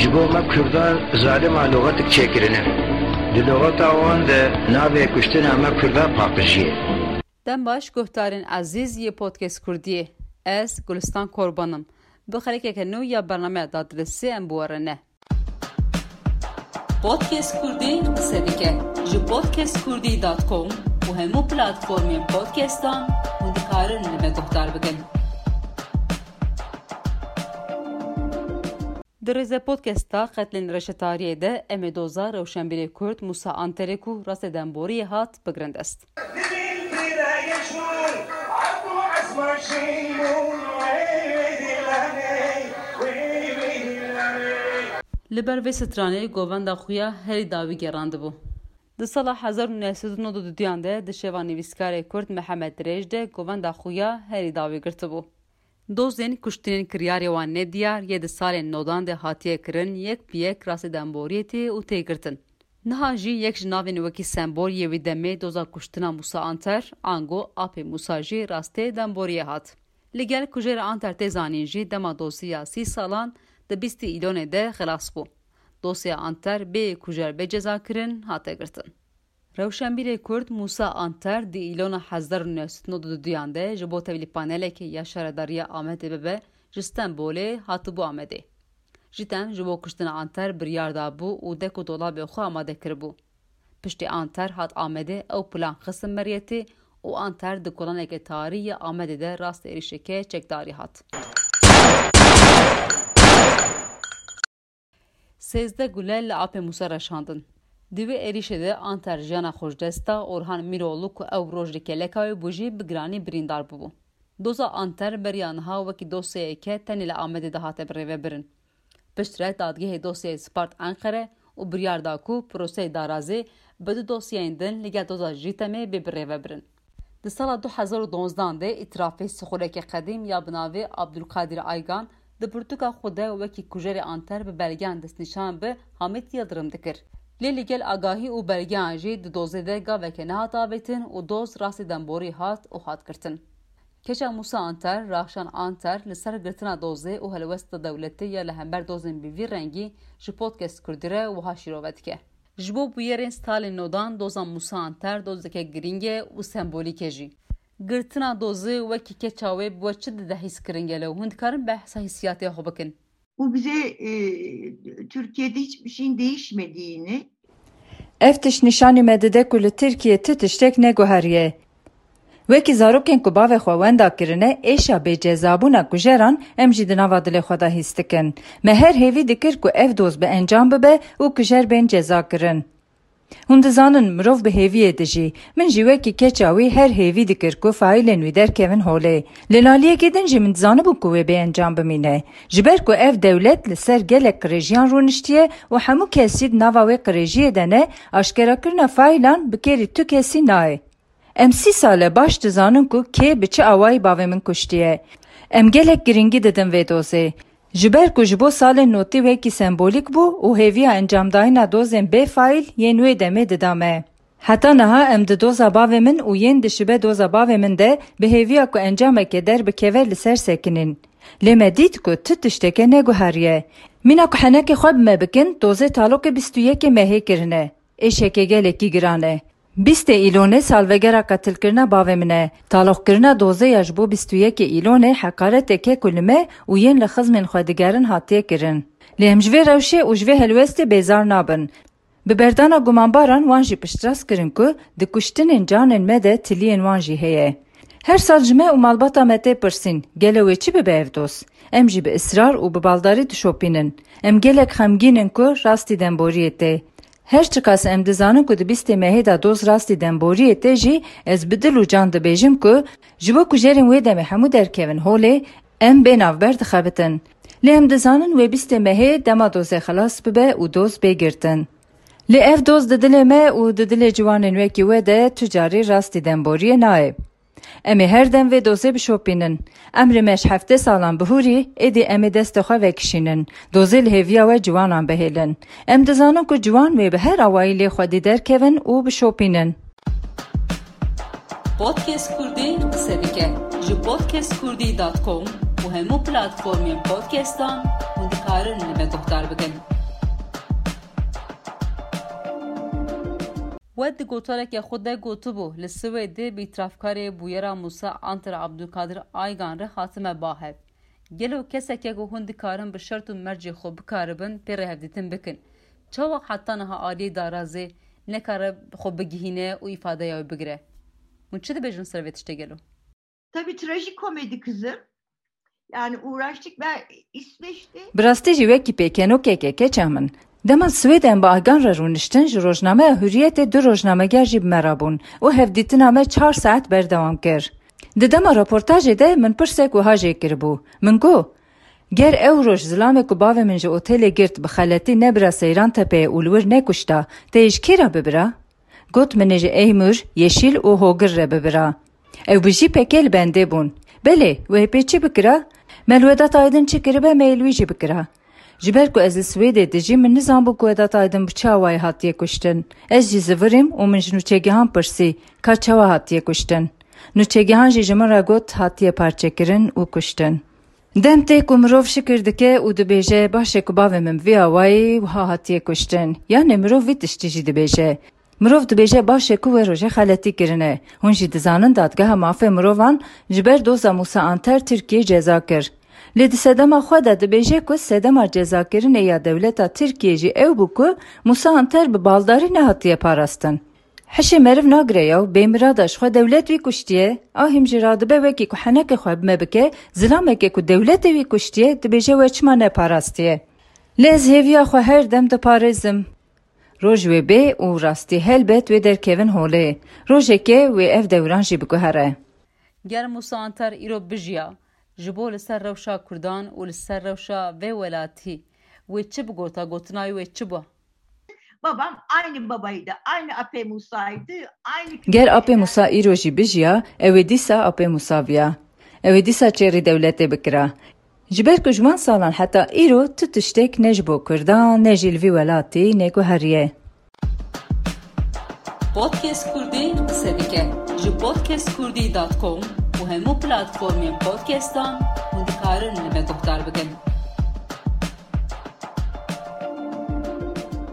ji bo me Kurdan zalima logatik çekirine. Di logata wan de navê kuştina me Kurda paqijî. Dem baş guhdarên ezîz yê podcast Kurdiyê. Ez Gulistan Korbanım. Bi xerekeke nû ya bernameya dadlesî em biwarine. Podcast Kurdî qise dike ji podcastkurdî.com û hemû platformên podcastan hûn dikarin li me guhdar bikin. Di rêze podcasta qetlên reşetariyê de em ê doza Rewşenbîrê Kurd Musa Anterê ku rastê demboriyê hat bigrin dest. Li ber vê stranê govenda xwe ya herî dawî gerandibû. Di sala 1992 de di şeva nivîskarê Kurd Mihemed Dirêj de govenda xwe ya herî dawî girtibû. Dozên kuştinên kiryarê wan nediyar yê di salên nodan de hatiye kirin yek bi yek rastê demboriyê tê û têgirtin. Niha jî yek ji navên wekî sembol yê wî doza kuştina Musa Anter, ango apê Musa jî rastê demboriyê hat. Li gel Anter tê zanîn jî dema dosiya sî salan di bîstî îlonê de xilas bû. Dosya Anter bê kujer bê ceza kirin hate girtin. Rewşenbîrê Kurd Musa Anter di îlona Hezar duyan de ji bo tevlî panelekê ya şaredariya Amedê bibe ji Stenbolê hatibû Amedê. Ji ten ji bo kuştina Anter biryar dabû û dek û dolabê xwe amade kiribû. Piştî Anter hat Amedê ew plan xistin meriyetê û Anter di kolaneke tarî ya Amedê de rast êrişeke çekdarî hat. Sêzde gulel li apê Musa reşandin. Xweşdesta Orhan Miroğlu ku ew roj li Kelekayê bû jî bi giranî birîndar bûbû. Doza Anter beriya niha wekî dosyayeke tenê li Amedê de hate birêvebirin. Piştre dadgehê dosyayê Spart Enqere û biryar da ku proseyê darazê bi du dosyayên din li gel doza Jîtemê bê birêvebirin. Di sala 2012 de îtirafê sixuleke qedîm ya bi navê Abdulkadir Aygan di pirtûka xwe de wekî kujerê Anter bi belgeyan destnîşan bi Hamid Yıldırım dikir. Lê li agahî û belgeyan jî di dozê gaveke nehat avêtin û doz rastî demborî hat û hatkirtin. Keşa Musa Anter, Raxşan Anter li ser girtina dozê û helwesta dewletê ya li hember dozên bi vî rengî ji podcast Kurdî re wiha şîrove dike. Ji bo bûyerên Stalin nodan doza Musa Anter dozeke girîng e û sembolîk e jî. Girtina dozê wekî keça wê bi we çi dide hîskirin gele û hûn dikarin behsa hissiyatê xwe. Bu bize e, Türkiye'de hiçbir şeyin değişmediğini Ev tiş nîşanî me dide ku li Tirkiye ti tiştek neguheriye. Wekî zarokên ku bavê xwe wenda kujeran em jî di nava dilê xwe de hîs. Me her hêvî dikir ku ev doz bi encam bibe û kujer bên ceza kirin. Hûn dizanin mirov bi hêviyê dijî, min jî wekî keça wî her hêvî dikir ku faîlên wî derkevin holê. Li laliyekê din jî min dizanibû ku wê bêencam bimîne. Ji ber ku ev dewlet li ser gelek qirêjiyan rûniştiye û hemû kesî di nava wê qirêjiyê de ne, aşkerakirina faîlan bi kerî tu kesî nayê. Em sî sal e baş dizanin ku kê bi çi awayî bavê min kuştiye. Em gelek giringî didin vê dozê. Ji ber ku ji bo salên notî wekî sembolîk bû û hêviya encamdayîna dozên bê faîl yên wê demê dida me. Heta niha em di doza bavê min û yên dişibe doza bavê min de bi hêviya ku encameke derbikeve li ser sekinin. Lê me dît ku tu tişteke neguheriye. Mîna ku henekê xwe bi me bikin, dozê talokê bîst û yekê mehê kirine. Êşeke gelekî giran e. Bîstê îlonê salvegera qetilkirina bavê min e. Taloxkirina dozê ji bo bîst û yekê îlonê heqareteke ku li me û yên li xizmên xwe digerin hatiye kirin. Lê em ji vê rewşê û ji vê helwestê bêzar nabin. Bi berdana gumanbaran wan jî piştras kirin ku di kuştinên canên me de tiliyên wan jî heye. Her sal ji me û malbata me tê pirsîn, gelo wê çi bibe ev doz? Em jî bi israr û bi baldarî dişopînin. Em gelek xemgînin ku rastî demboriyê tê. Her çi qas em dizanin ku di bîstê mehê da doz rastî demboriyê tê jî ez bi dil û can dibêjim ku ji bo kujerên wê demê hemû derkevin holê em bê navber dixebitin. Lê em dizanin wê bîstê mehê dema dozê xelas bibe û doz bêgirtin. Lê ev doz di dilê me û di dilê ciwanên wekî we de tu carî rastî demboriyê nayê. امی هر دن و دوزه بشوبینن امر مش هفته سالان بهوری ادی ام دست خو وکشینن دوزل هوی و جوانان بهیلن. ام دزانو کو جوان و به هر اوایل خودی در کوین او بشوبینن پادکست کوردی سدیکه جو پادکست کوردی دات کوم و همو پلاتفورم پادکستان و دکارن به دکتر بگن We di gotarekê xwe de gotibû li Swêdê bîtrafkarê bûyera Musa Anter Abdulkadir Aygan re hatime bahev. Gelo keseke ku hûn dikarin bi şert û mercê xwe bikaribin pê rêhevdîtin bikin. Çawa heta niha aliyê darazê nekare xwe bigihîne û îfadeya wê bigire. Hûn çi dibêjin ser vê tiştê gelo? Tabii trajikomedi kızım. Yani uğraştık ben İsveç'te Bi rastî jî wekî pêkenokeke keça min. Dema Swêden bi agaran rûniştin ji Rojnameya Hûriyetê du rojnameger jî bi me rabûn û hevdîtina me çar saet berdewam kir. Di dema raportajê de min pirsek wiha jê kiribû. Min got گر او روش زلامه کو باوه من جه اوتیل گرت بخلطی نبرا سیران تپه اولور نکشتا تیش کی را ببرا؟ گوت منه جه ایمور یشیل او هوگر را ببرا. او بجی پکیل بنده بون. بله و هپی چی بکرا؟ ملودا تایدن چی کربه میلوی جی بکرا. Ji ber ku ez li Swêdê dijîm min nizanbû ku Vedat Aydin bi çawayê hatiye kuştin. Ez jî zivirîm û min ji nûçegihan pirsî ka çawa hatiye kuştin. Nûçegihan jî ji min re got hatiye parçekirin û kuştin. Dem tê ku mirov şikir dike û dibêje başê ku bavê min vî awayî wiha hatiye kuştin. Yani mirov vî tiştî jî dibêje. Mirov dibêje başê ku wê rojê xeletî kirine. Hûn jî dizanin dadgeha mafê mirovan ji ber doza Musa Anter Tirkiye ceza kir. Lê di sedema xwe de dibêje ku sedema cezakirinê ya dewleta Tirkiye jî ew bû ku Musa Anter bi baldarî nehatiye parastin. Hişê meriv nagire yaw bêmirada ji xwe dewlet wî kuştiye, ahîm jî radibe wekî ku henekê xwe bime bike, zilamekê ku dewletê wî kuştiye dibêje we çima neparastiye. Lê ez hêviya xwe her dem diparêzim. Roj wê bê û rastî helbet wê derkevin holê. Rojekê wê ev dewran jî biguhere. Ger Musa Anter îro bijiya جبو لسر روشا کردان و لسر روشا و ولاتی و چی بگوتا گوتنای و چی با؟ بابام اینی بابایی ده اینی اپی موسایی ده گر آپ موسا ای رو جی بجیا او دیسا آپ موسا بیا اوی دیسا چه ری دولتی بکرا جبر کجوان سالان حتا ای رو تو تشتیک نجبو کردان نجیل وی ولاتی نگو هریه پودکست کردی سبیکه جو پودکست کردی دات کم u hemu platformën podcast'tan mund të karën në me këptarë bëkën.